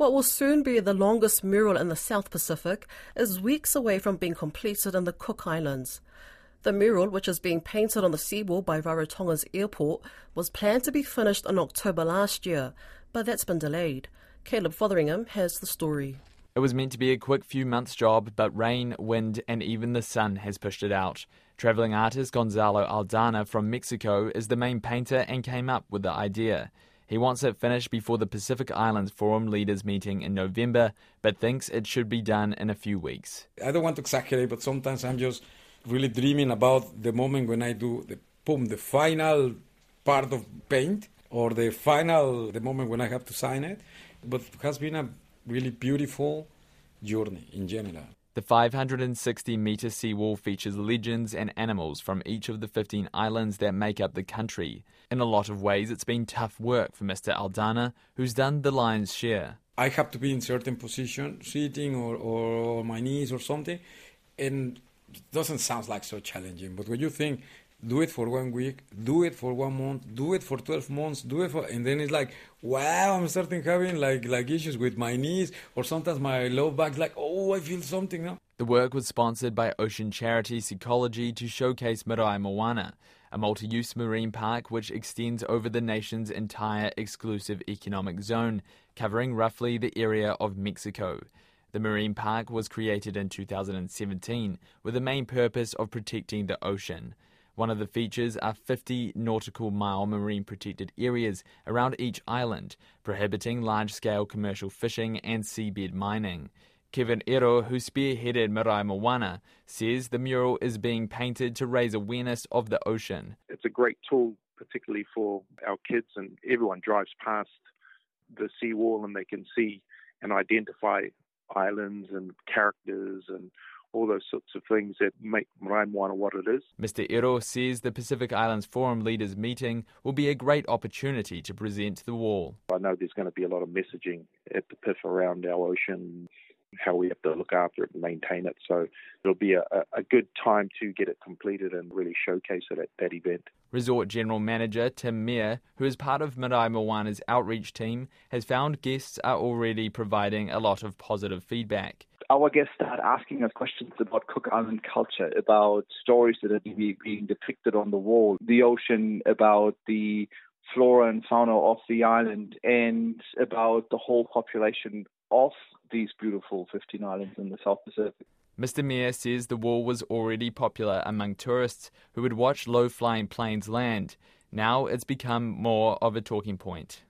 What will soon be the longest mural in the South Pacific is weeks away from being completed in the Cook Islands. The mural, which is being painted on the seawall by Rarotonga's airport, was planned to be finished in October last year, but that's been delayed. Caleb Fotheringham has the story. It was meant to be a quick few months job, but rain, wind, and even the sun has pushed it out. Travelling artist Gonzalo Aldana from Mexico is the main painter and came up with the idea. He wants it finished before the Pacific Islands Forum leaders meeting in November, but thinks it should be done in a few weeks. I don't want to exaggerate, but sometimes I'm just really dreaming about the moment when I do the boom, the final part of paint, or the final, the moment when I have to sign it. But it has been a really beautiful journey in general. The 560 metre seawall features legends and animals from each of the 15 islands that make up the country. In a lot of ways, it's been tough work for Mr. Aldana, who's done the lion's share. I have to be in certain position, sitting or, or my knees or something, and it doesn't sound like so challenging. But when you think do it for one week, do it for one month, do it for 12 months, do it for, and then it's like, wow, I'm starting having like, like issues with my knees or sometimes my low back, like, oh, I feel something now. The work was sponsored by ocean charity Seacology to showcase Marae Moana, a multi use marine park which extends over the nation's entire exclusive economic zone, covering roughly the area of Mexico. The marine park was created in 2017 with the main purpose of protecting the ocean. One of the features are 50 nautical mile marine protected areas around each island, prohibiting large scale commercial fishing and seabed mining. Kevin Iro, who spearheaded Marae Moana, says the mural is being painted to raise awareness of the ocean. It's a great tool, particularly for our kids, and everyone drives past the seawall and they can see and identify islands and characters and all those sorts of things that make Marae what it is. Mr. Iro says the Pacific Islands Forum leaders meeting will be a great opportunity to present the wall. I know there's going to be a lot of messaging at the PIF around our ocean, how we have to look after it and maintain it. So it'll be a, a good time to get it completed and really showcase it at that event. Resort General Manager Tim Meir, who is part of Marae Moana's outreach team, has found guests are already providing a lot of positive feedback our guests start asking us questions about Cook Island culture, about stories that are being depicted on the wall, the ocean, about the flora and fauna of the island, and about the whole population of these beautiful 15 islands in the South Pacific. Mr. Meir says the wall was already popular among tourists who would watch low flying planes land. Now it's become more of a talking point.